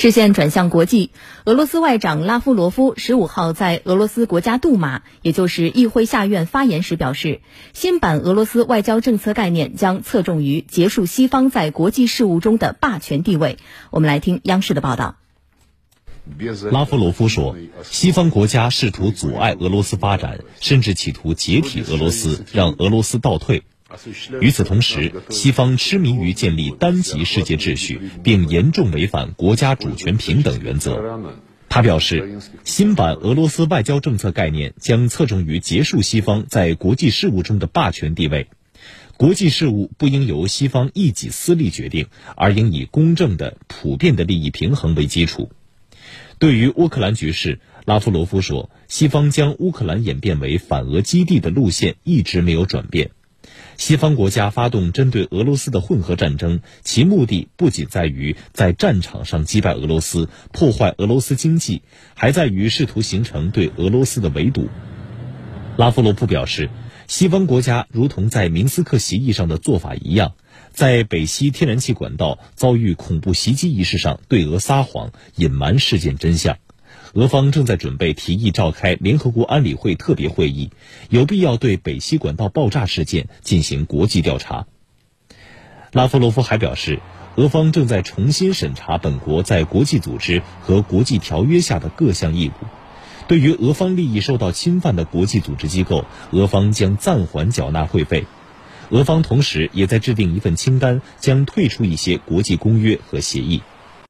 视线转向国际，俄罗斯外长拉夫罗夫十五号在俄罗斯国家杜马，也就是议会下院发言时表示，新版俄罗斯外交政策概念将侧重于结束西方在国际事务中的霸权地位。我们来听央视的报道。拉夫罗夫说，西方国家试图阻碍俄罗斯发展，甚至企图解体俄罗斯，让俄罗斯倒退。与此同时，西方痴迷于建立单极世界秩序，并严重违反国家主权平等原则。他表示，新版俄罗斯外交政策概念将侧重于结束西方在国际事务中的霸权地位。国际事务不应由西方一己私利决定，而应以公正的、普遍的利益平衡为基础。对于乌克兰局势，拉夫罗夫说，西方将乌克兰演变为反俄基地的路线一直没有转变。西方国家发动针对俄罗斯的混合战争，其目的不仅在于在战场上击败俄罗斯、破坏俄罗斯经济，还在于试图形成对俄罗斯的围堵。拉夫罗夫表示，西方国家如同在明斯克协议上的做法一样，在北溪天然气管道遭遇恐怖袭击一事上对俄撒谎，隐瞒事件真相。俄方正在准备提议召开联合国安理会特别会议，有必要对北溪管道爆炸事件进行国际调查。拉夫罗夫还表示，俄方正在重新审查本国在国际组织和国际条约下的各项义务。对于俄方利益受到侵犯的国际组织机构，俄方将暂缓缴纳会费。俄方同时也在制定一份清单，将退出一些国际公约和协议。